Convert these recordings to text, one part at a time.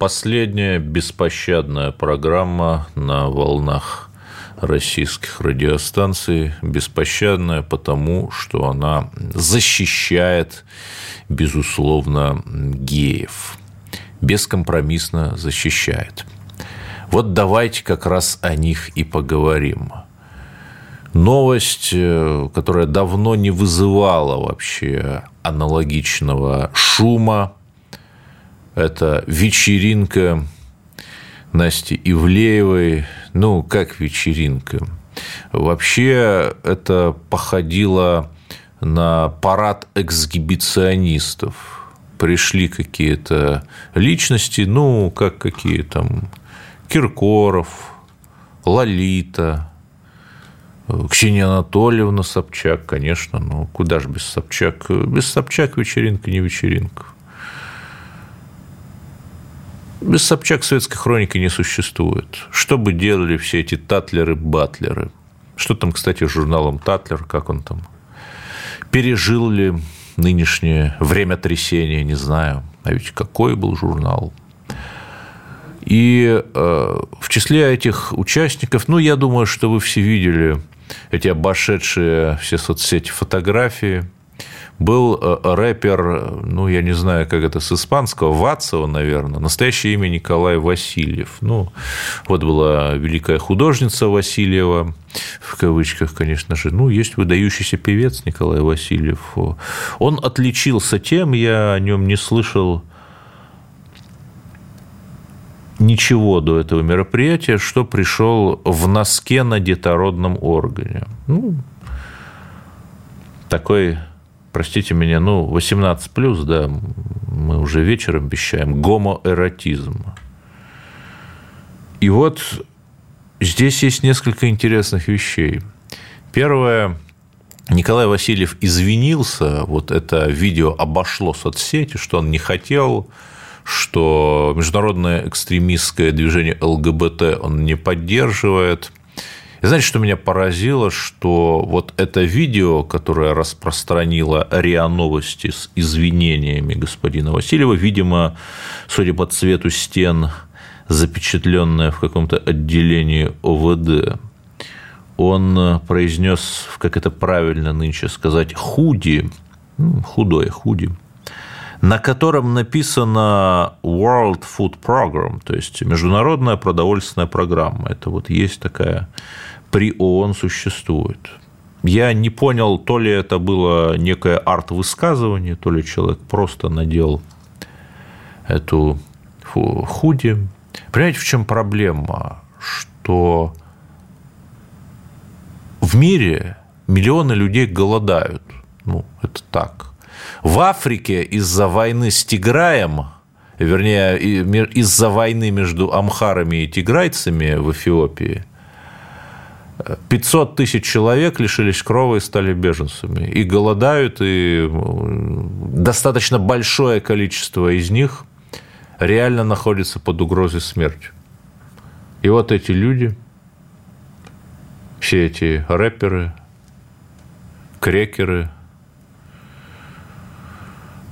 Последняя беспощадная программа на волнах российских радиостанций. Беспощадная потому, что она защищает, безусловно, геев. Бескомпромиссно защищает. Вот давайте как раз о них и поговорим. Новость, которая давно не вызывала вообще аналогичного шума, это вечеринка Насти Ивлеевой. Ну, как вечеринка? Вообще это походило на парад эксгибиционистов. Пришли какие-то личности, ну, как какие там, Киркоров, Лолита, Ксения Анатольевна Собчак, конечно, ну, куда же без Собчак? Без Собчак вечеринка не вечеринка. Без Собчак советской хроники не существует. Что бы делали все эти татлеры-батлеры? Что там, кстати, с журналом «Татлер», как он там? Пережил ли нынешнее время трясения, не знаю. А ведь какой был журнал? И э, в числе этих участников, ну, я думаю, что вы все видели эти обошедшие все соцсети фотографии – был э, рэпер, ну, я не знаю, как это с испанского, Вацева, наверное, настоящее имя Николай Васильев. Ну, вот была великая художница Васильева, в кавычках, конечно же. Ну, есть выдающийся певец Николай Васильев. Он отличился тем, я о нем не слышал ничего до этого мероприятия, что пришел в носке на детородном органе. Ну, такой простите меня, ну, 18 плюс, да, мы уже вечером обещаем, гомоэротизм. И вот здесь есть несколько интересных вещей. Первое, Николай Васильев извинился, вот это видео обошло соцсети, что он не хотел, что международное экстремистское движение ЛГБТ он не поддерживает – и знаете, что меня поразило, что вот это видео, которое распространило РИА Новости с извинениями господина Васильева, видимо, судя по цвету стен, запечатленное в каком-то отделении ОВД, он произнес, как это правильно нынче сказать, худи, ну, худое худи, на котором написано World Food Program, то есть международная продовольственная программа. Это вот есть такая при ООН существует. Я не понял, то ли это было некое арт-высказывание, то ли человек просто надел эту худи. Понимаете, в чем проблема? Что в мире миллионы людей голодают. Ну, это так. В Африке из-за войны с Тиграем, вернее, из-за войны между амхарами и тиграйцами в Эфиопии, 500 тысяч человек лишились крови и стали беженцами. И голодают, и достаточно большое количество из них реально находится под угрозой смерти. И вот эти люди, все эти рэперы, крекеры,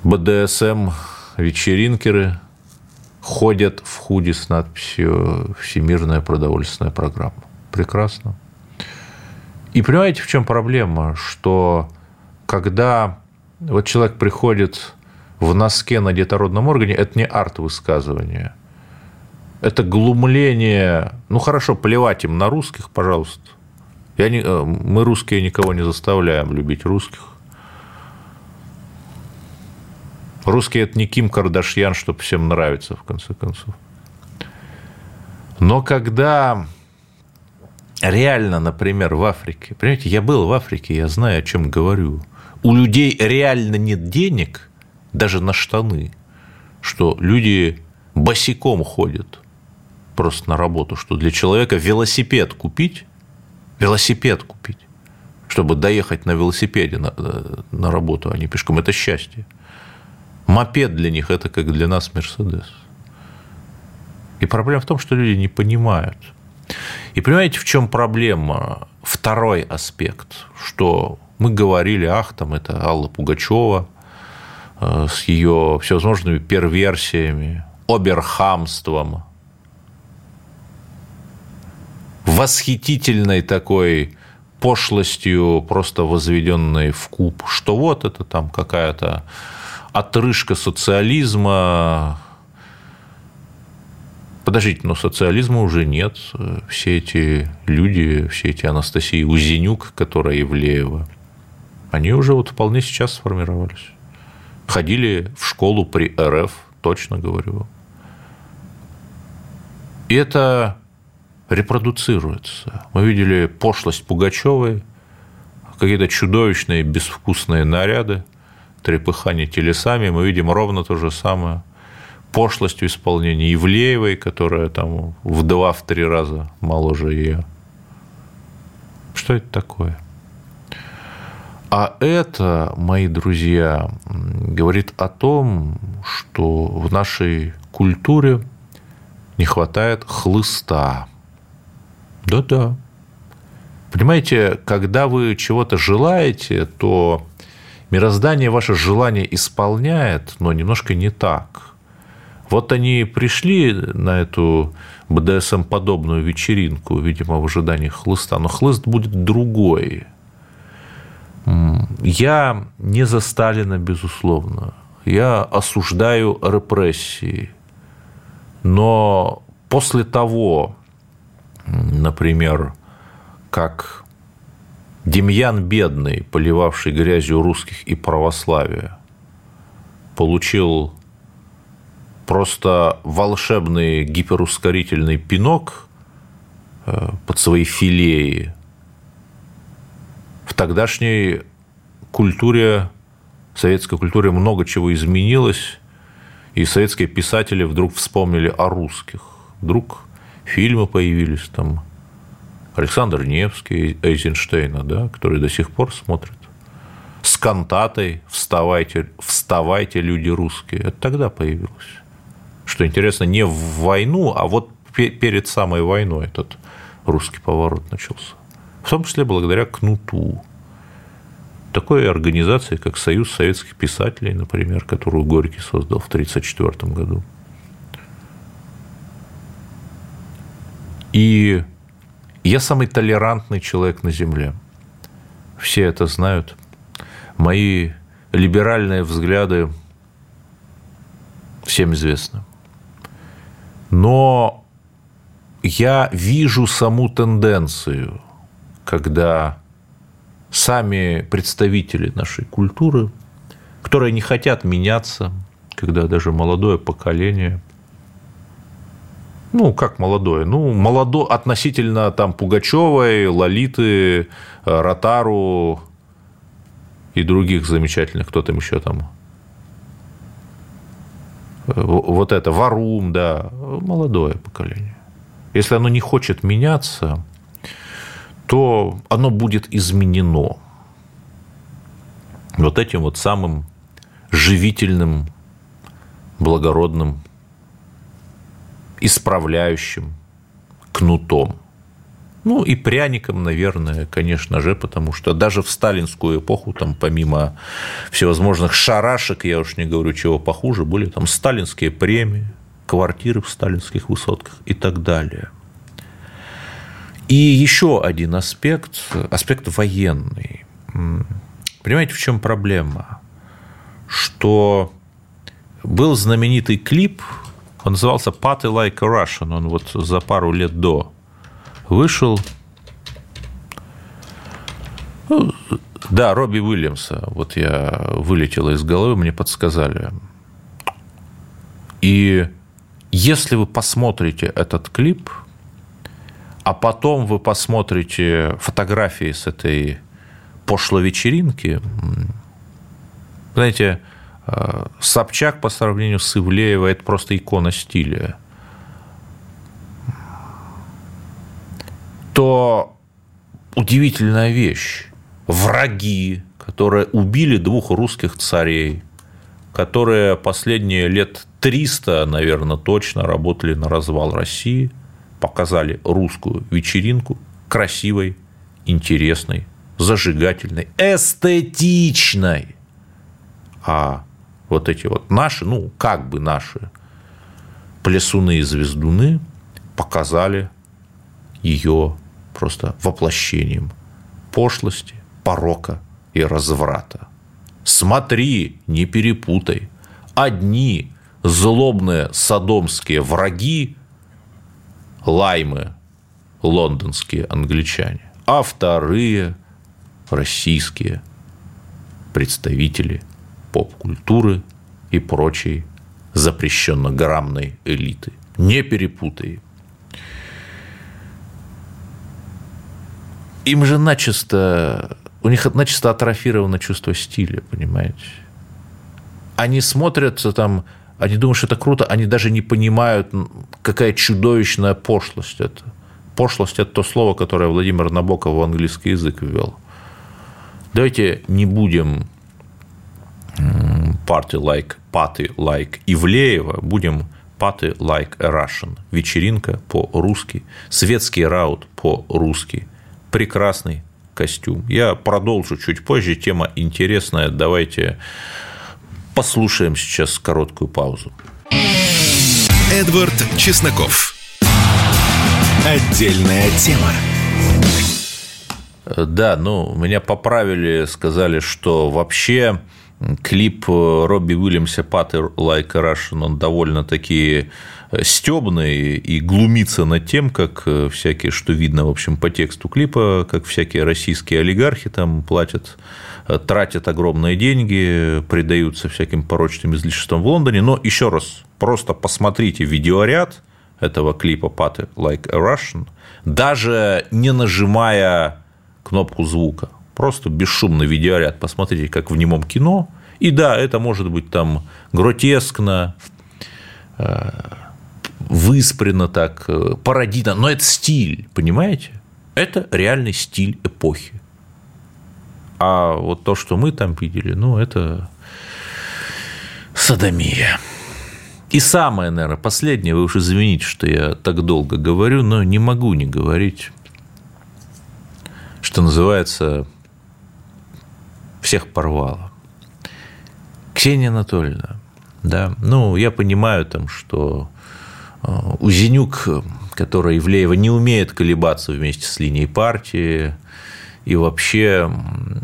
БДСМ, вечеринкеры ходят в худи с надписью «Всемирная продовольственная программа». Прекрасно. И понимаете, в чем проблема? Что когда вот человек приходит в носке на детородном органе, это не арт-высказывание. Это глумление. Ну, хорошо, плевать им на русских, пожалуйста. Я не, э, мы, русские, никого не заставляем любить русских. Русские – это не Ким Кардашьян, чтобы всем нравится, в конце концов. Но когда реально, например, в Африке, понимаете, я был в Африке, я знаю, о чем говорю. У людей реально нет денег даже на штаны, что люди босиком ходят просто на работу, что для человека велосипед купить, велосипед купить, чтобы доехать на велосипеде на, на работу, а не пешком, это счастье. Мопед для них – это как для нас Мерседес. И проблема в том, что люди не понимают. И понимаете, в чем проблема? Второй аспект, что мы говорили, ах, там это Алла Пугачева э, с ее всевозможными перверсиями, оберхамством, восхитительной такой пошлостью, просто возведенной в куб, что вот это там какая-то отрыжка социализма. Подождите, но социализма уже нет. Все эти люди, все эти Анастасии Узенюк, которая Евлеева, они уже вот вполне сейчас сформировались. Ходили в школу при РФ, точно говорю. И это репродуцируется. Мы видели пошлость Пугачевой, какие-то чудовищные безвкусные наряды, трепыхание телесами. Мы видим ровно то же самое. Пошлость в исполнении Ивлеевой, которая там в два-в три раза моложе ее. Что это такое? А это, мои друзья, говорит о том, что в нашей культуре не хватает хлыста. Да-да. Понимаете, когда вы чего-то желаете, то мироздание ваше желание исполняет, но немножко не так. Вот они пришли на эту БДСМ-подобную вечеринку, видимо, в ожидании хлыста, но хлыст будет другой. Я не за Сталина, безусловно. Я осуждаю репрессии. Но после того, например, как Демьян Бедный, поливавший грязью русских и православия, получил просто волшебный гиперускорительный пинок э, под свои филеи. В тогдашней культуре, советской культуре много чего изменилось, и советские писатели вдруг вспомнили о русских. Вдруг фильмы появились там, Александр Невский, Эйзенштейна, да, который до сих пор смотрит. С кантатой «Вставайте, вставайте, люди русские». Это тогда появилось. Что интересно, не в войну, а вот перед самой войной этот русский поворот начался. В том числе благодаря Кнуту. Такой организации, как Союз советских писателей, например, которую Горький создал в 1934 году. И я самый толерантный человек на Земле. Все это знают. Мои либеральные взгляды всем известны. Но я вижу саму тенденцию, когда сами представители нашей культуры, которые не хотят меняться, когда даже молодое поколение ну, как молодое? Ну, молодо относительно там Пугачевой, Лолиты, э, Ротару и других замечательных, кто там еще там? Э, вот это, Варум, да, молодое поколение. Если оно не хочет меняться, то оно будет изменено вот этим вот самым живительным, благородным исправляющим кнутом. Ну и пряником, наверное, конечно же, потому что даже в сталинскую эпоху, там помимо всевозможных шарашек, я уж не говорю чего похуже, были там сталинские премии, квартиры в сталинских высотках и так далее. И еще один аспект, аспект военный. Понимаете, в чем проблема? Что был знаменитый клип он назывался Party Like a Russian. Он вот за пару лет до вышел. Ну, да, Робби Уильямса. Вот я вылетела из головы, мне подсказали. И если вы посмотрите этот клип, а потом вы посмотрите фотографии с этой пошлой вечеринки, знаете, Собчак по сравнению с Ивлеевой – это просто икона стиля. то удивительная вещь. Враги, которые убили двух русских царей, которые последние лет 300, наверное, точно работали на развал России, показали русскую вечеринку красивой, интересной, зажигательной, эстетичной. А вот эти вот наши, ну, как бы наши плясуны и звездуны показали ее просто воплощением пошлости, порока и разврата. Смотри, не перепутай. Одни злобные садомские враги, лаймы, лондонские англичане, а вторые российские представители поп-культуры и прочей запрещенно-граммной элиты. Не перепутай. Им же начисто, у них начисто атрофировано чувство стиля, понимаете? Они смотрятся там, они думают, что это круто, они даже не понимают, какая чудовищная пошлость это. Пошлость – это то слово, которое Владимир Набоков в английский язык ввел. Давайте не будем party like, party like Ивлеева, будем party like a Russian. Вечеринка по-русски, светский раут по-русски. Прекрасный костюм. Я продолжу чуть позже, тема интересная. Давайте послушаем сейчас короткую паузу. Эдвард Чесноков. Отдельная тема. Да, ну, меня поправили, сказали, что вообще клип э, Робби Уильямса «Паттер Like a Russian», он довольно-таки э, стебный и глумится над тем, как э, всякие, что видно, в общем, по тексту клипа, как всякие российские олигархи там платят, тратят огромные деньги, предаются всяким порочным излишествам в Лондоне. Но еще раз, просто посмотрите видеоряд этого клипа «Паттер Like a Russian», даже не нажимая кнопку звука просто бесшумный видеоряд, посмотрите, как в немом кино. И да, это может быть там гротескно, э, выспренно так, э, пародийно, но это стиль, понимаете? Это реальный стиль эпохи. А вот то, что мы там видели, ну, это садомия. И самое, наверное, последнее, вы уж извините, что я так долго говорю, но не могу не говорить, что называется, всех порвало. Ксения Анатольевна, да, ну, я понимаю там, что э, Узенюк, которая Ивлеева не умеет колебаться вместе с линией партии, и вообще,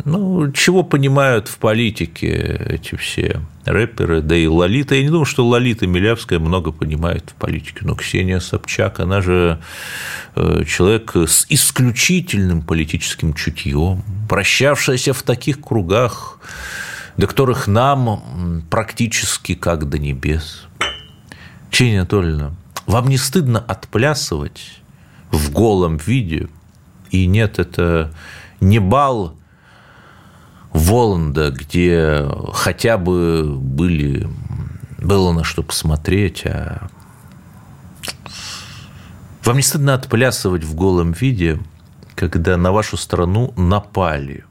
ну, чего понимают в политике эти все рэперы, да и Лолита. Я не думаю, что Лолита Милявская много понимает в политике, но Ксения Собчак, она же э, человек с исключительным политическим чутьем, прощавшаяся в таких кругах, до которых нам практически как до небес. Ксения Анатольевна, вам не стыдно отплясывать в голом виде? И нет, это не бал Воланда, где хотя бы были, было на что посмотреть, а вам не стыдно отплясывать в голом виде, когда на вашу страну напали,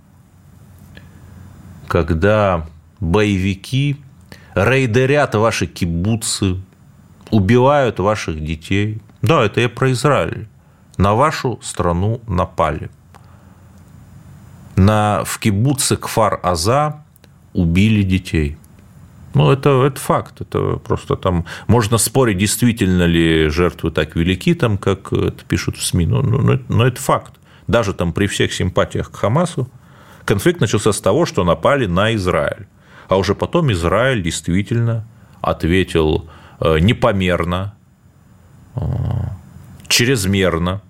когда боевики рейдерят ваши кибуцы, убивают ваших детей. Да, это я про Израиль. На вашу страну напали – на, в кибуце Кфар-Аза убили детей. Ну, это, это факт. Это просто там можно спорить, действительно ли жертвы так велики, там, как это пишут в СМИ, но, но, но это факт. Даже там при всех симпатиях к Хамасу конфликт начался с того, что напали на Израиль. А уже потом Израиль действительно ответил э, непомерно, э, чрезмерно.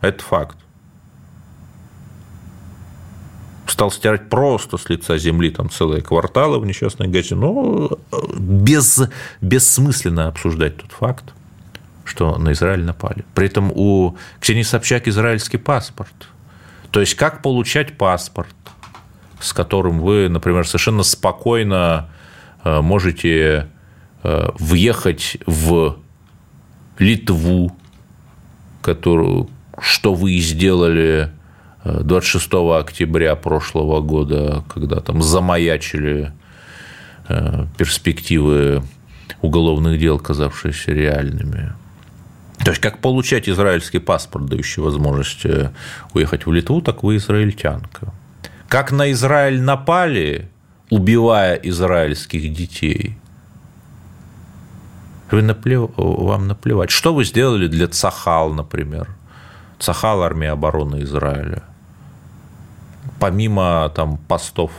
Это факт стал стирать просто с лица земли там целые кварталы в несчастной газе, но э, без, бессмысленно обсуждать тот факт, что на Израиль напали. При этом у Ксении Собчак израильский паспорт. То есть, как получать паспорт, с которым вы, например, совершенно спокойно э, можете э, въехать в Литву, которую, что вы сделали 26 э, октября прошлого года, когда там замаячили э, перспективы уголовных дел, казавшиеся реальными. То есть, как получать израильский паспорт, дающий возможность э, уехать в Литву, так вы израильтянка. Как на Израиль напали, убивая израильских детей, вы наплев... вам наплевать. Что вы сделали для Цахал, например? Цахал – армия обороны Израиля. Помимо там, постов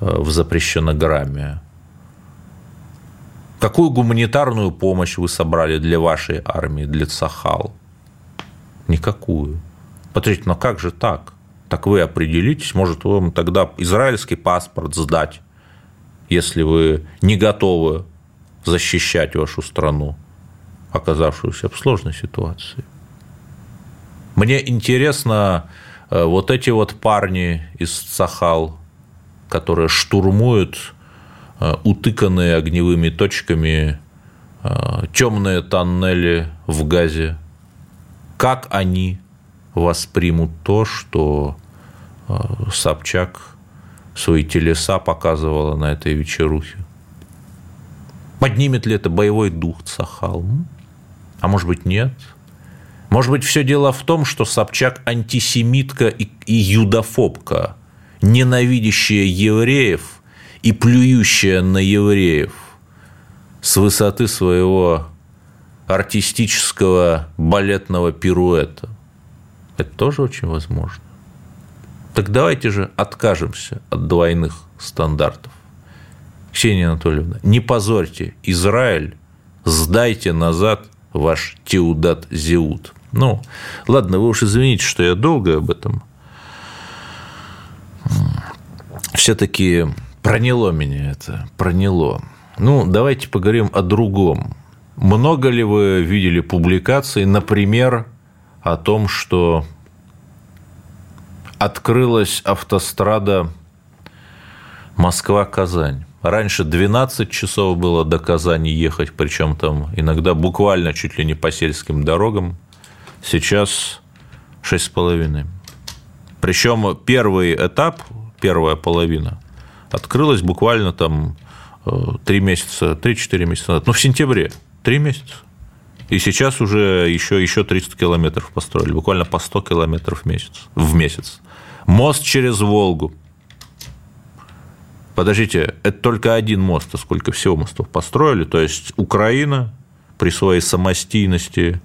э, в запрещенограмме, Какую гуманитарную помощь вы собрали для вашей армии, для Цахал? Никакую. Смотрите, но как же так? Так вы определитесь, может, вам тогда израильский паспорт сдать, если вы не готовы защищать вашу страну, оказавшуюся в сложной ситуации. Мне интересно, вот эти вот парни из Сахал, которые штурмуют э, утыканные огневыми точками э, темные тоннели в Газе, как они воспримут то, что Собчак свои телеса показывала на этой вечерухе. Поднимет ли это боевой дух Цахал? А может быть, нет? Может быть, все дело в том, что Собчак антисемитка и, и юдофобка, ненавидящая евреев и плюющая на евреев с высоты своего артистического балетного пируэта. Это тоже очень возможно. Так давайте же откажемся от двойных стандартов. Ксения Анатольевна, не позорьте Израиль, сдайте назад ваш Теудат Зеут. Ну, ладно, вы уж извините, что я долго об этом. Все-таки проняло меня это, проняло. Ну, давайте поговорим о другом. Много ли вы видели публикаций, например, о том, что открылась автострада Москва-Казань? Раньше 12 часов было до Казани ехать, причем там иногда буквально чуть ли не по сельским дорогам. Сейчас 6,5. Причем первый этап, первая половина, открылась буквально там 3 э, месяца, 3-4 месяца назад. Ну, в сентябре, 3 месяца. И сейчас уже еще, еще 300 километров построили, буквально по 100 километров в месяц. В месяц. Мост через Волгу – Подождите, это только один мост, а сколько всего мостов построили? То есть Украина при своей самостийности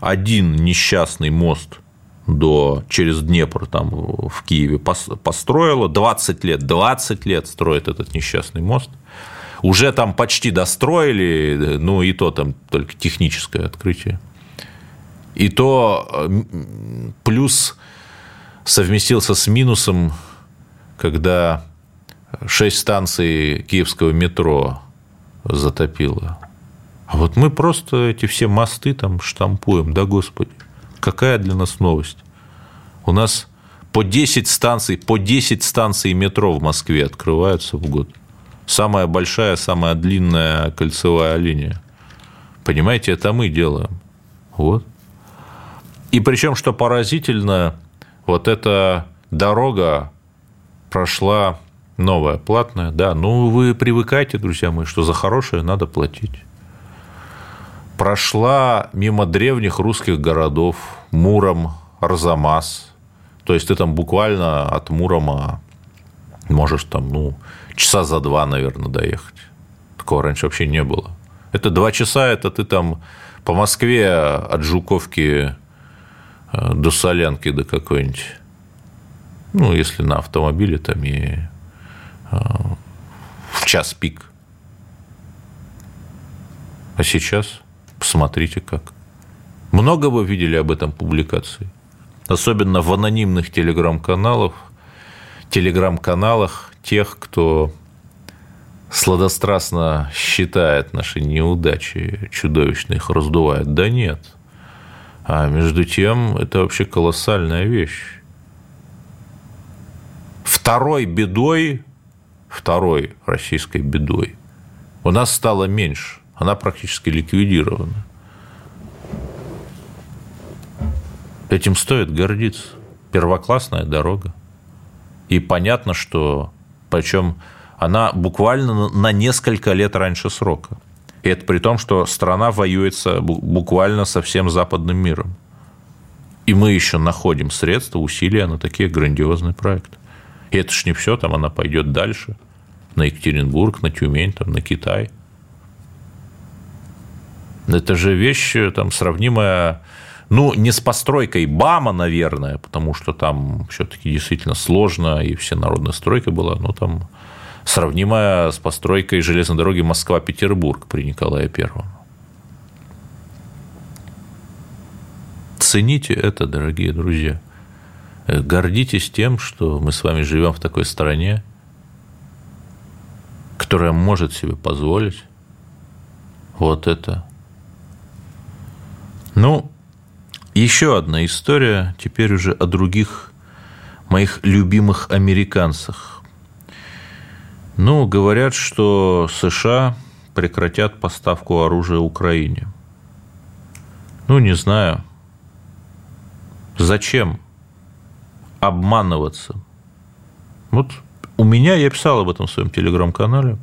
один несчастный мост до, через Днепр там в Киеве построила, 20 лет, 20 лет строит этот несчастный мост. Уже там почти достроили, ну и то там только техническое открытие. И то плюс совместился с минусом, когда шесть станций киевского метро затопило. А вот мы просто эти все мосты там штампуем, да, Господи. Какая для нас новость? У нас по 10 станций, по 10 станций метро в Москве открываются в год. Самая большая, самая длинная кольцевая линия. Понимаете, это мы делаем. Вот. И причем, что поразительно, вот эта дорога прошла Новая, платная, да. Ну, вы привыкайте, друзья мои, что за хорошее надо платить. Прошла мимо древних русских городов Муром, Арзамас. То есть ты там буквально от Мурома можешь там, ну, часа за два, наверное, доехать. Такого раньше вообще не было. Это два часа, это ты там по Москве от Жуковки э, до Солянки до какой-нибудь. Ну, если на автомобиле там и в час пик. А сейчас посмотрите как. Много вы видели об этом публикаций? Особенно в анонимных телеграм-каналах, телеграм-каналах тех, кто сладострастно считает наши неудачи, чудовищно их раздувает. Да нет. А между тем, это вообще колоссальная вещь. Второй бедой второй российской бедой. У нас стало меньше, она практически ликвидирована. Этим стоит гордиться. Первоклассная дорога. И понятно, что причем она буквально на несколько лет раньше срока. И это при том, что страна воюется буквально со всем западным миром. И мы еще находим средства, усилия на такие грандиозные проекты. И это ж не все, там она пойдет дальше. На Екатеринбург, на Тюмень, там, на Китай. Это же вещь там, сравнимая ну, не с постройкой БАМа, наверное, потому что там все-таки действительно сложно, и всенародная стройка была, но там сравнимая с постройкой железной дороги Москва-Петербург при Николае Первом. Цените это, дорогие друзья. Гордитесь тем, что мы с вами живем в такой стране, которая может себе позволить вот это. Ну, еще одна история, теперь уже о других моих любимых американцах. Ну, говорят, что США прекратят поставку оружия Украине. Ну, не знаю. Зачем обманываться? Вот у меня, я писал об этом в своем телеграм-канале,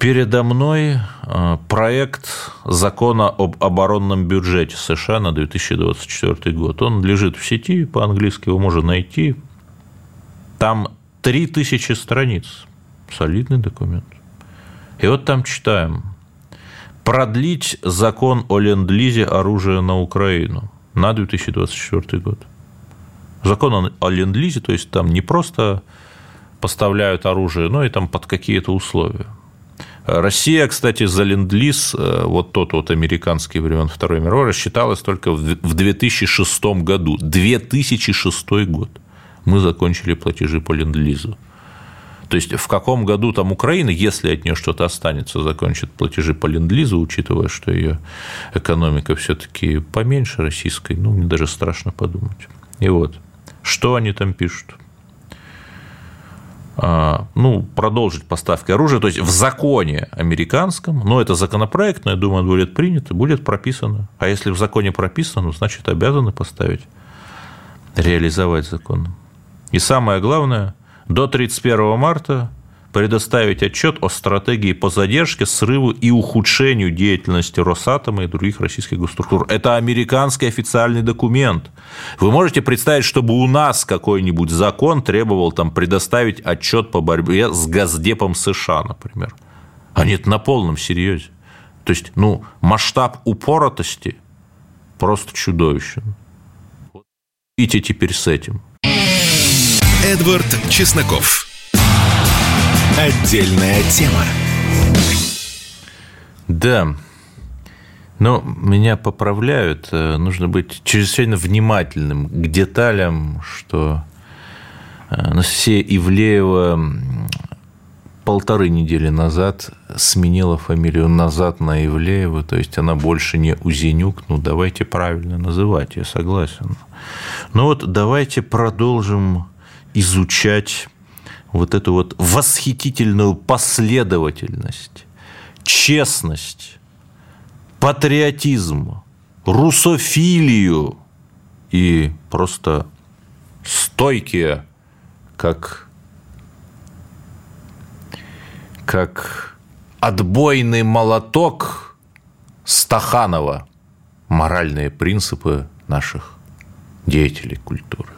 Передо мной э, проект закона об оборонном бюджете США на 2024 год. Он лежит в сети, по-английски его можно найти. Там 3000 страниц. Солидный документ. И вот там читаем. Продлить закон о ленд-лизе оружия на Украину на 2024 год. Закон о ленд-лизе, то есть там не просто поставляют оружие, но и там под какие-то условия. Россия, кстати, за ленд-лиз, э, вот тот вот американский времен Второй мировой, рассчиталась только в 2006 году. 2006 год мы закончили платежи по ленд-лизу. То есть в каком году там Украина, если от нее что-то останется, закончит платежи по ленд-лизу, учитывая, что ее экономика все-таки поменьше российской, ну, мне даже страшно подумать. И вот, что они там пишут? А, ну, продолжить поставки оружия. То есть в законе американском, но это законопроект, но я думаю, он будет принят, будет прописано. А если в законе прописано, ну, значит, обязаны поставить, реализовать закон. И самое главное, до 31 марта предоставить отчет о стратегии по задержке, срыву и ухудшению деятельности Росатома и других российских госструктур. Это американский официальный документ. Вы можете представить, чтобы у нас какой-нибудь закон требовал там предоставить отчет по борьбе с Газдепом США, например. А нет, на полном серьезе. То есть, ну, масштаб упоротости просто чудовищен. Идите теперь с этим. Эдвард Чесноков. Отдельная тема. Да. Но меня поправляют. Э, нужно быть чрезвычайно внимательным к деталям, что э, Анастасия Ивлеева полторы недели назад сменила фамилию назад на Ивлееву, то есть она больше не Узенюк, ну давайте правильно называть, я согласен. Но вот давайте продолжим изучать вот эту вот восхитительную последовательность, честность, патриотизм, русофилию и просто стойкие, как, как отбойный молоток Стаханова моральные принципы наших деятелей культуры.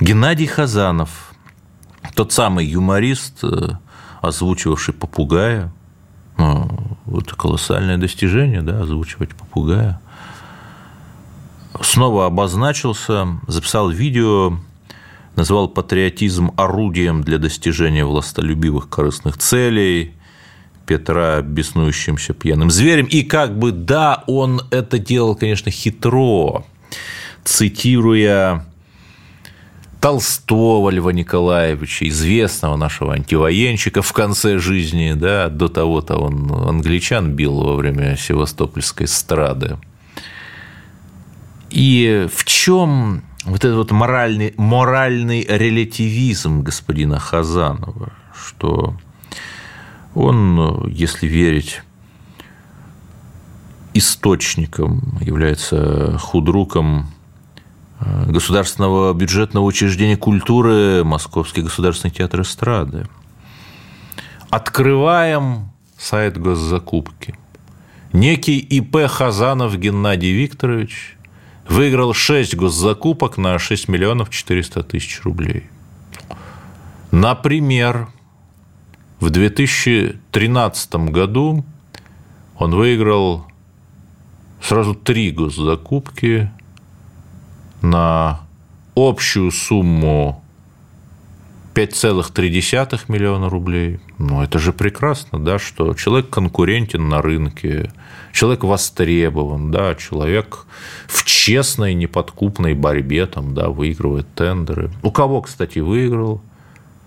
Геннадий Хазанов – тот самый юморист, э, озвучивавший попугая, ну, вот колоссальное достижение, да, озвучивать попугая. Снова обозначился, записал видео, назвал патриотизм орудием для достижения властолюбивых корыстных целей, Петра беснующимся пьяным зверем. И как бы, да, он это делал, конечно, хитро, цитируя Толстого Льва Николаевича, известного нашего антивоенщика в конце жизни, да, до того-то он англичан бил во время Севастопольской страды. И в чем вот этот вот моральный, моральный релятивизм господина Хазанова, что он, если верить источником, является худруком Государственного бюджетного учреждения культуры Московский государственный театр эстрады. Открываем сайт госзакупки. Некий ИП Хазанов Геннадий Викторович выиграл 6 госзакупок на 6 миллионов 400 тысяч рублей. Например, в 2013 году он выиграл сразу три госзакупки на общую сумму 5,3 миллиона рублей. Ну, это же прекрасно, да, что человек конкурентен на рынке, человек востребован, да, человек в честной, неподкупной борьбе там, да, выигрывает тендеры. У кого, кстати, выиграл?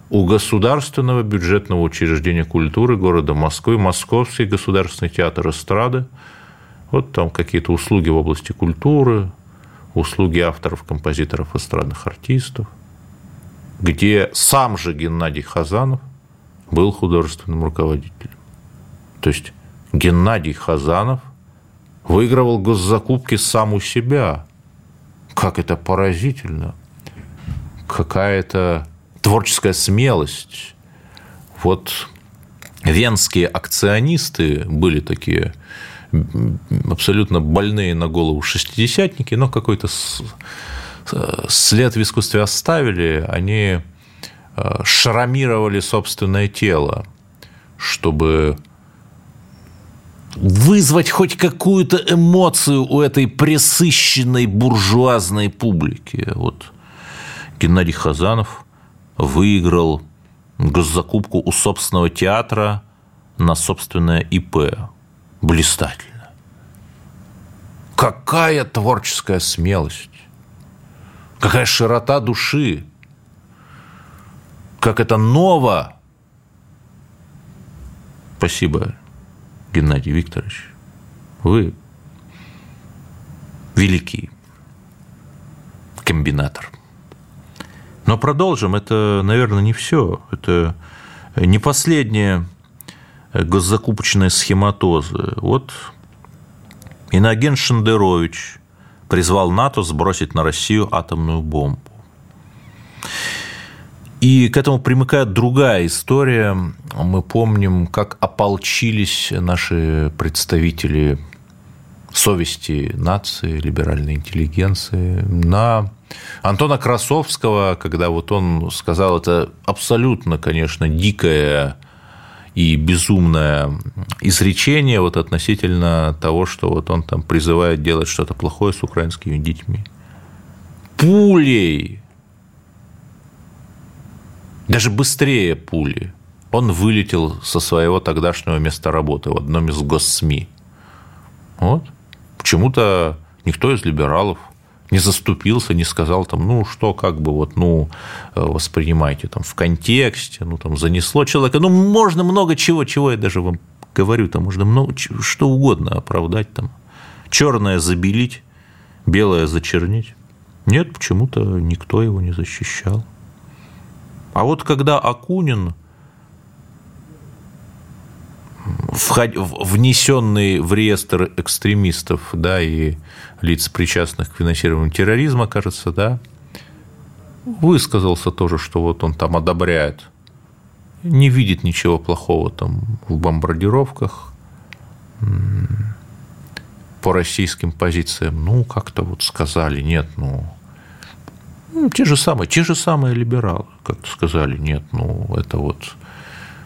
У Государственного бюджетного учреждения культуры города Москвы, Московский государственный театр эстрады. Вот там какие-то услуги в области культуры, услуги авторов, композиторов, эстрадных артистов – где сам же Геннадий Хазанов был художественным руководителем. То есть Геннадий Хазанов выигрывал госзакупки сам у себя. Как это поразительно. Какая-то творческая смелость. Вот венские акционисты были такие абсолютно больные на голову шестидесятники, но какой-то след в искусстве оставили, они э, шрамировали собственное тело, чтобы вызвать хоть какую-то эмоцию у этой пресыщенной буржуазной публики. Вот Геннадий Хазанов выиграл госзакупку у собственного театра на собственное ИП. Блистательно. Какая творческая смелость! Какая широта души. Как это ново. Спасибо, Геннадий Викторович. Вы великий комбинатор. Но продолжим. Это, наверное, не все. Это не последняя госзакупочная схематоза. Вот Иноген Шендерович призвал НАТО сбросить на Россию атомную бомбу. И к этому примыкает другая история. Мы помним, как ополчились наши представители совести нации, либеральной интеллигенции на Антона Красовского, когда вот он сказал, это абсолютно, конечно, дикая и безумное изречение вот относительно того, что вот он там призывает делать что-то плохое с украинскими детьми. Пулей! Даже быстрее пули. Он вылетел со своего тогдашнего места работы в одном из госсми. Вот. Почему-то никто из либералов не заступился, не сказал там, ну что, как бы вот, ну э, воспринимайте там в контексте, ну там занесло человека, ну можно много чего, чего я даже вам говорю, там можно много что угодно оправдать там, черное забелить, белое зачернить. Нет, почему-то никто его не защищал. А вот когда Акунин внесенный в реестр экстремистов, да, и лиц, причастных к финансированию терроризма, кажется, да, высказался тоже, что вот он там одобряет, не видит ничего плохого там в бомбардировках по российским позициям. Ну, как-то вот сказали, нет, ну, ну те же самые, те же самые либералы, как-то сказали, нет, ну, это вот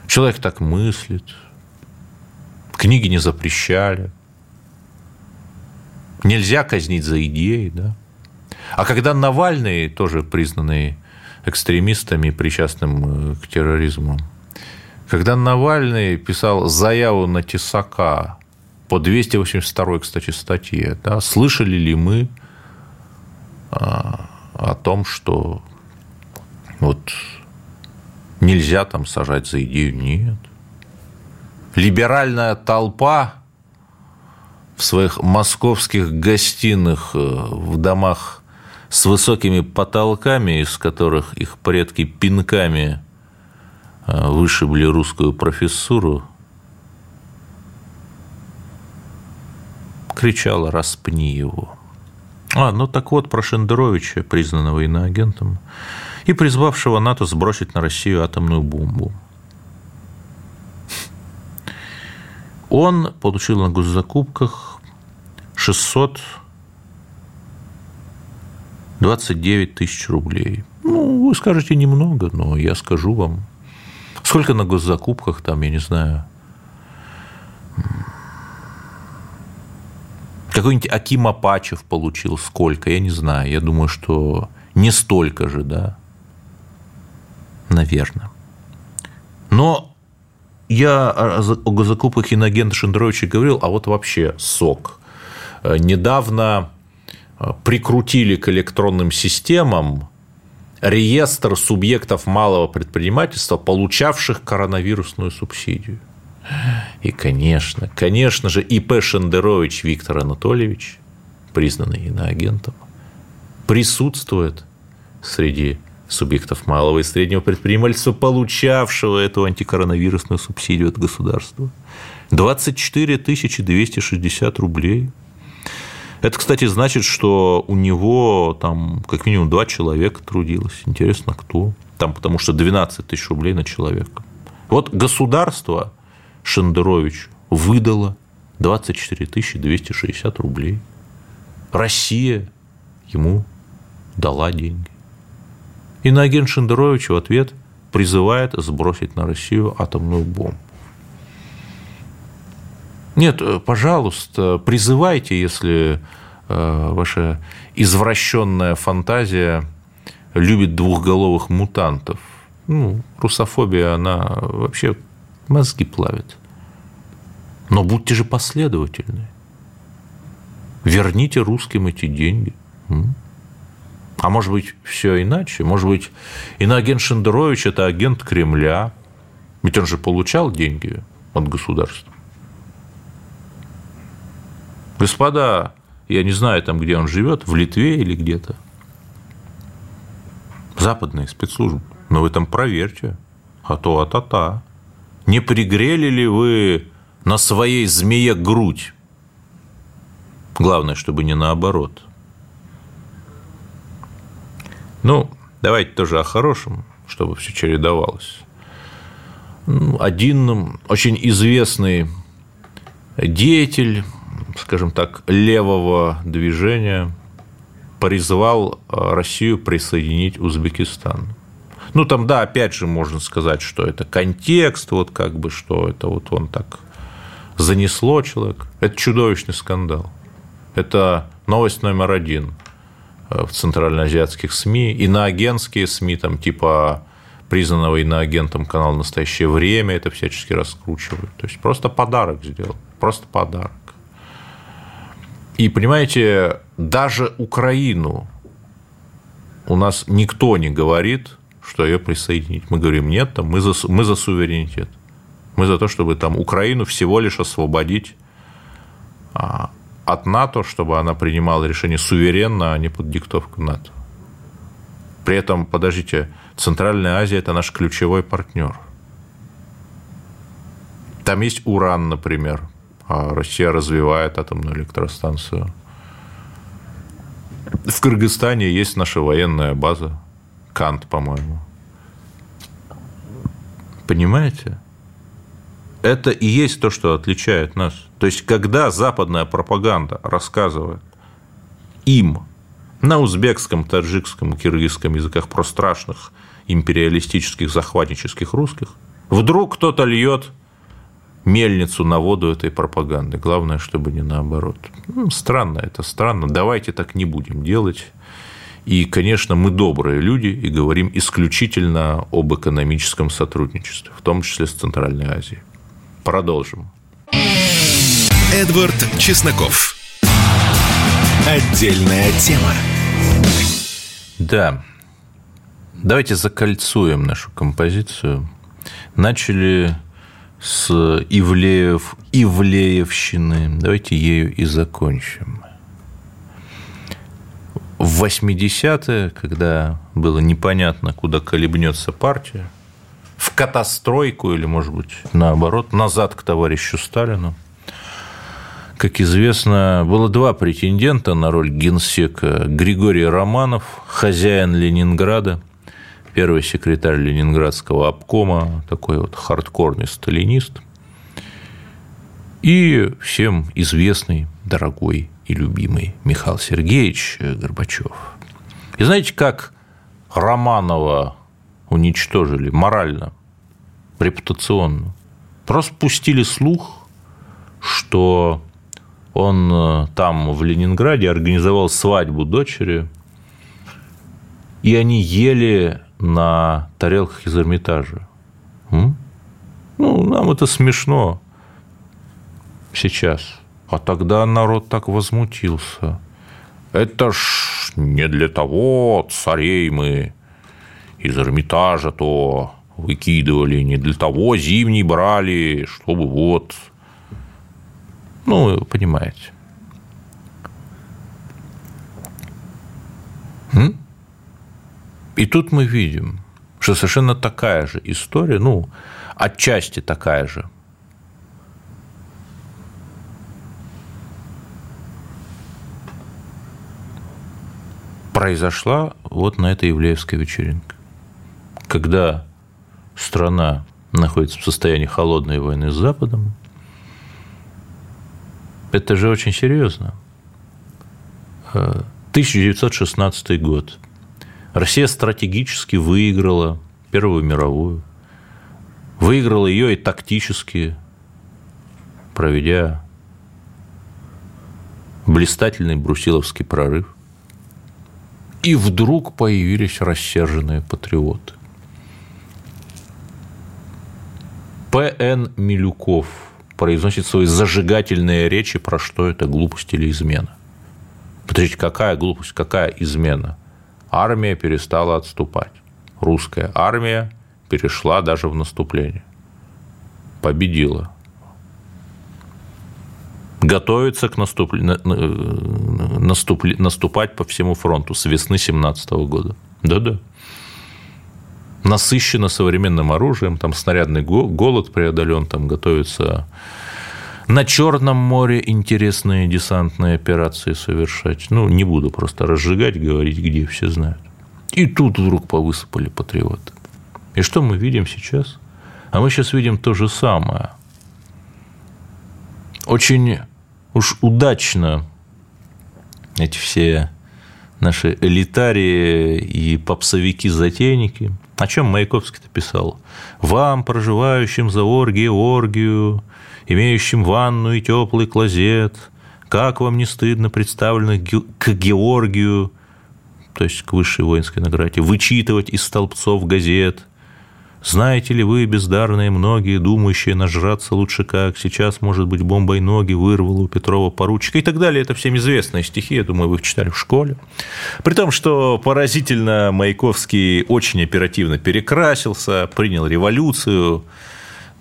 человек так мыслит, книги не запрещали, нельзя казнить за идеи, да. А когда Навальный, тоже признанный экстремистами, причастным э, к терроризму, когда Навальный писал заяву на Тесака по 282, кстати, статье, да, слышали ли мы а, о том, что вот нельзя там сажать за идею? Нет либеральная толпа в своих московских гостиных э, в домах с высокими потолками, из которых их предки пинками э, вышибли русскую профессуру, кричала «распни его». А, ну так вот, про Шендеровича, признанного иноагентом, и призвавшего НАТО сбросить на Россию атомную бомбу. Он получил на госзакупках 629 тысяч рублей. Ну, вы скажете немного, но я скажу вам. Сколько на госзакупках там, я не знаю, какой-нибудь Аким Апачев получил сколько, я не знаю. Я думаю, что не столько же, да. Наверное. Но я о закупках иногента Шендеровича говорил, а вот вообще сок. Э, недавно э, прикрутили к электронным системам реестр субъектов малого предпринимательства, получавших коронавирусную субсидию. И, конечно, конечно же, ИП Шендерович Виктор Анатольевич, признанный иноагентом, присутствует среди субъектов малого и среднего предпринимательства, получавшего эту антикоронавирусную субсидию от государства. 24 260 рублей. Это, кстати, значит, что у него там как минимум два человека трудилось. Интересно, кто? Там потому что 12 тысяч рублей на человека. Вот государство Шендерович выдала 24 260 рублей. Россия ему дала деньги. Иноагент Шендерович в ответ призывает сбросить на Россию атомную бомбу. Нет, э, пожалуйста, призывайте, если э, ваша извращенная фантазия любит двухголовых мутантов. Ну, русофобия, она вообще мозги плавит. Но будьте же последовательны. Верните русским эти деньги. А может быть, все иначе? Может быть, иноагент Шендерович – это агент Кремля? Ведь он же получал деньги от государства. Господа, я не знаю там, где он живет, в Литве или где-то. Западные спецслужбы. Но вы там проверьте. А то а-та-та. Не пригрели ли вы на своей змее грудь? Главное, чтобы не наоборот. Ну, давайте тоже о хорошем, чтобы все чередовалось. Ну, один очень известный деятель, скажем так, левого движения призвал Россию присоединить Узбекистан. Ну, там, да, опять же, можно сказать, что это контекст, вот как бы, что это вот он так занесло человек. Это чудовищный скандал. Это новость номер один э, в центральноазиатских СМИ, иноагентские СМИ, там, типа признанного иноагентом канала «Настоящее время» это всячески раскручивают. То есть, просто подарок сделал, просто подарок. И, понимаете, даже Украину у нас никто не говорит, что ее присоединить. Мы говорим, нет, там, мы, за, мы за суверенитет. Мы за то, чтобы там Украину всего лишь освободить а, от НАТО, чтобы она принимала решение суверенно, а не под диктовку НАТО. При этом, подождите, Центральная Азия – это наш ключевой партнер. Там есть уран, например. А Россия развивает атомную электростанцию. В Кыргызстане есть наша военная база. Кант, по-моему. Понимаете? Это и есть то, что отличает нас. То есть, когда западная пропаганда рассказывает им на узбекском, таджикском, киргизском языках про страшных империалистических, захватнических русских, вдруг кто-то льет мельницу на воду этой пропаганды. Главное, чтобы не наоборот. Ну, странно это, странно. Давайте так не будем делать. И, конечно, мы добрые люди и говорим исключительно об экономическом сотрудничестве, в том числе с Центральной Азией. Продолжим. Эдвард Чесноков. Отдельная тема. Да. Давайте закольцуем нашу композицию. Начали с Ивлеев, Ивлеевщины. Давайте ею и закончим в 80-е, когда было непонятно, куда колебнется партия, в катастройку или, может быть, наоборот, назад к товарищу Сталину, Как известно, было два претендента на роль генсека. Григорий Романов, хозяин Ленинграда, первый секретарь Ленинградского обкома, такой вот хардкорный сталинист, и всем известный, дорогой и любимый Михаил Сергеевич Горбачев. И знаете, как Романова уничтожили морально, репутационно? Просто пустили слух, что он э, там, в Ленинграде, организовал свадьбу дочери, и они ели на тарелках из Эрмитажа. М? Ну, нам это смешно сейчас. А тогда народ так возмутился. Это ж не для того царей мы из Эрмитажа то выкидывали, не для того зимний брали, чтобы вот ну, вы понимаете. И тут мы видим, что совершенно такая же история, ну, отчасти такая же, произошла вот на этой Ивлеевской вечеринке, когда страна находится в состоянии холодной войны с Западом, это же очень серьезно. 1916 э, год. Россия стратегически выиграла Первую мировую. Выиграла ее и тактически, проведя блистательный брусиловский прорыв. И вдруг появились рассерженные патриоты. П.Н. Милюков – произносит свои зажигательные речи, про что это глупость или измена. Подождите, какая глупость, какая измена? Армия перестала отступать. Русская армия перешла даже в наступление. Победила. Готовится к наступ... Наступ... наступать по всему фронту с весны 17 года. Да-да насыщена современным оружием, там снарядный голод преодолен, там готовится на Черном море интересные десантные операции совершать. Ну, не буду просто разжигать, говорить, где все знают. И тут вдруг повысыпали патриоты. И что мы видим сейчас? А мы сейчас видим то же самое. Очень уж удачно эти все наши элитарии и попсовики-затейники – о чем Маяковский-то писал? «Вам, проживающим за оргии оргию, имеющим ванну и теплый клозет, как вам не стыдно представленных к Георгию, то есть к высшей воинской награде, вычитывать из столбцов газет, знаете ли вы, бездарные многие, думающие нажраться лучше как, сейчас, может быть, бомбой ноги вырвало у Петрова поручика и так далее. Это всем известные стихи, я думаю, вы их читали в школе. При том, что поразительно Маяковский очень оперативно перекрасился, принял революцию,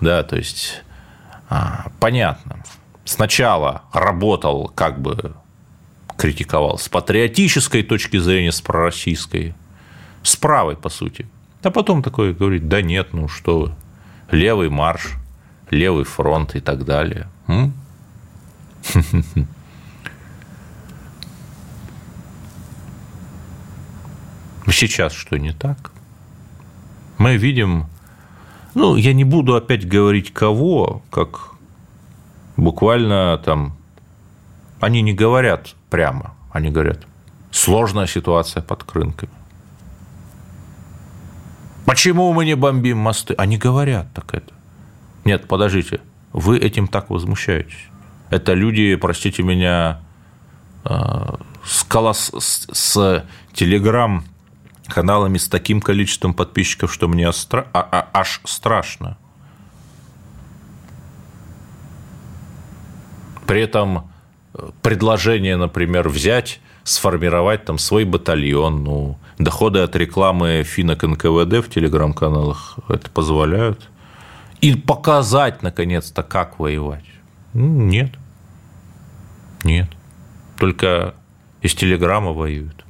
да, то есть а, понятно. Сначала работал как бы критиковал с патриотической точки зрения, с пророссийской, с правой, по сути – а потом такой говорит, да нет, ну что вы, левый марш, левый фронт и так далее. Сейчас что не так? Мы видим, ну, я не буду опять говорить кого, как буквально там, они не говорят прямо, они говорят, сложная ситуация под крынками. Почему мы не бомбим мосты? Они говорят так это. Нет, подождите, вы этим так возмущаетесь. Это люди, простите меня, э, с, колос... с телеграм-каналами с таким количеством подписчиков, что мне астра... а, а, аж страшно. При этом э, предложение, например, взять сформировать там свой батальон. Ну, доходы от рекламы финок НКВД в телеграм-каналах это позволяют. И показать, наконец-то, как воевать. Ну, нет. Нет. Только из телеграмма воюют.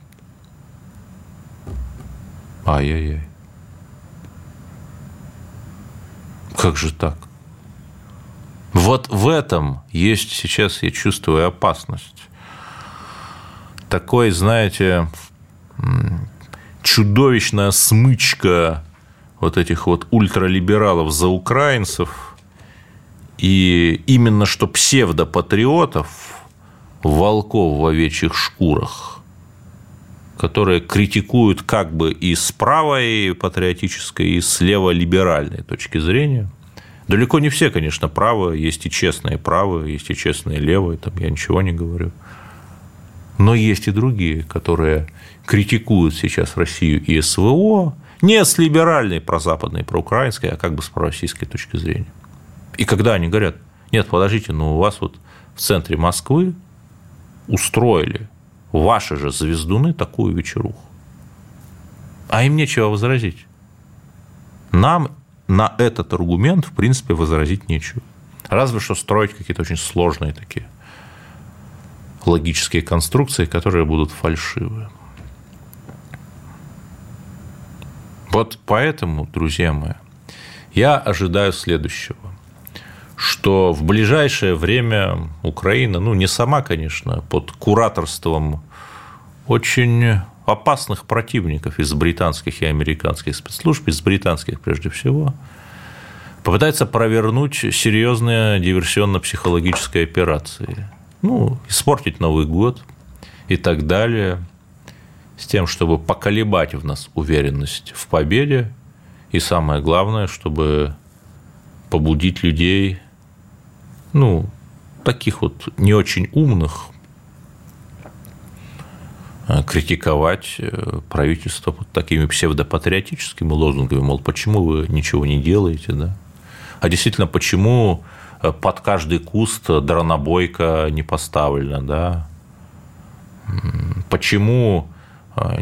Ай-яй-яй. Как же так? Вот в этом есть сейчас, я чувствую, опасность. Такой, знаете, чудовищная смычка вот этих вот ультралибералов за украинцев и именно что псевдопатриотов, волков в овечьих шкурах, которые критикуют как бы и с правой патриотической, и с леволиберальной точки зрения. Далеко не все, конечно, правые, есть и честные правые, есть и честные левые, там я ничего не говорю. Но есть и другие, которые критикуют сейчас Россию и СВО, не с либеральной прозападной, проукраинской, а как бы с пророссийской точки зрения. И когда они говорят, нет, подождите, но у вас вот в центре Москвы устроили ваши же звездуны такую вечеруху. А им нечего возразить. Нам на этот аргумент, в принципе, возразить нечего. Разве что строить какие-то очень сложные такие логические конструкции, которые будут фальшивые. Вот поэтому, друзья мои, я ожидаю следующего что в ближайшее время Украина, ну, не сама, конечно, под кураторством очень опасных противников из британских и американских спецслужб, из британских прежде всего, попытается провернуть серьезные диверсионно-психологические операции. Ну, испортить Новый год и так далее, с тем, чтобы поколебать в нас уверенность в победе, и самое главное, чтобы побудить людей ну, таких вот не очень умных э, критиковать э, правительство под такими псевдопатриотическими лозунгами, мол, почему вы ничего не делаете, да? А действительно, почему под каждый куст дронобойка не поставлена, да? Почему а,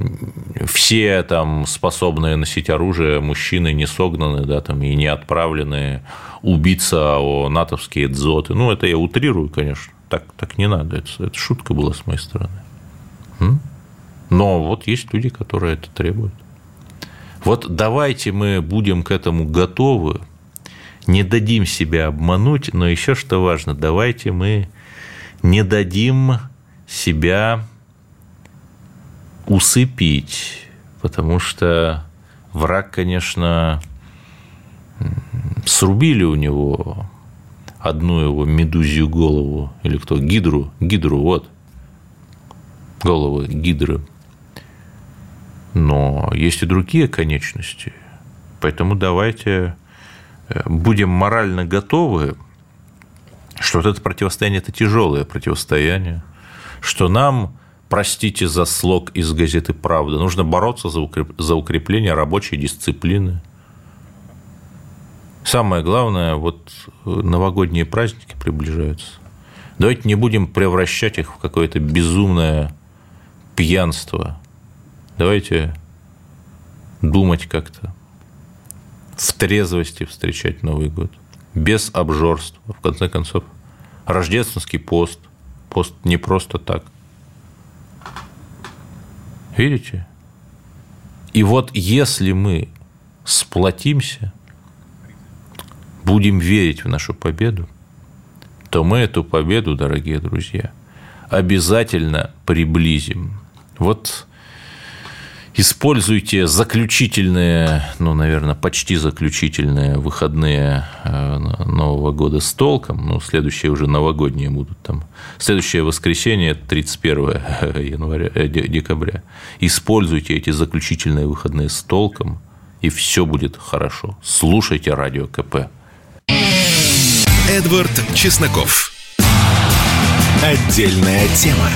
все там способные носить оружие мужчины не согнаны, да, там, и не отправлены убиться о натовские дзоты. Ну, это я утрирую, конечно. Так, так не надо. Это, это шутка была с моей стороны. Но вот есть люди, которые это требуют. Вот давайте мы будем к этому готовы, не дадим себя обмануть, но еще что важно, давайте мы не дадим себя усыпить, потому что враг, конечно, срубили у него одну его медузью голову, или кто, гидру, гидру, вот, головы гидры. Но есть и другие конечности, поэтому давайте будем морально готовы, что вот это противостояние – это тяжелое противостояние, что нам простите за слог из газеты «Правда», нужно бороться за, укреп... за укрепление рабочей дисциплины. Самое главное, вот новогодние праздники приближаются. Давайте не будем превращать их в какое-то безумное пьянство. Давайте думать как-то, в трезвости встречать Новый год, без обжорства. В конце концов, рождественский пост, пост не просто так. Видите? И вот если мы сплотимся, будем верить в нашу победу, то мы эту победу, дорогие друзья, обязательно приблизим. Вот Используйте заключительные, ну, наверное, почти заключительные выходные э, Нового года с толком. Ну, следующие уже новогодние будут там. Следующее воскресенье, 31 января, э, декабря. Используйте эти заключительные выходные с толком, и все будет хорошо. Слушайте радио КП. Эдвард Чесноков. Отдельная тема.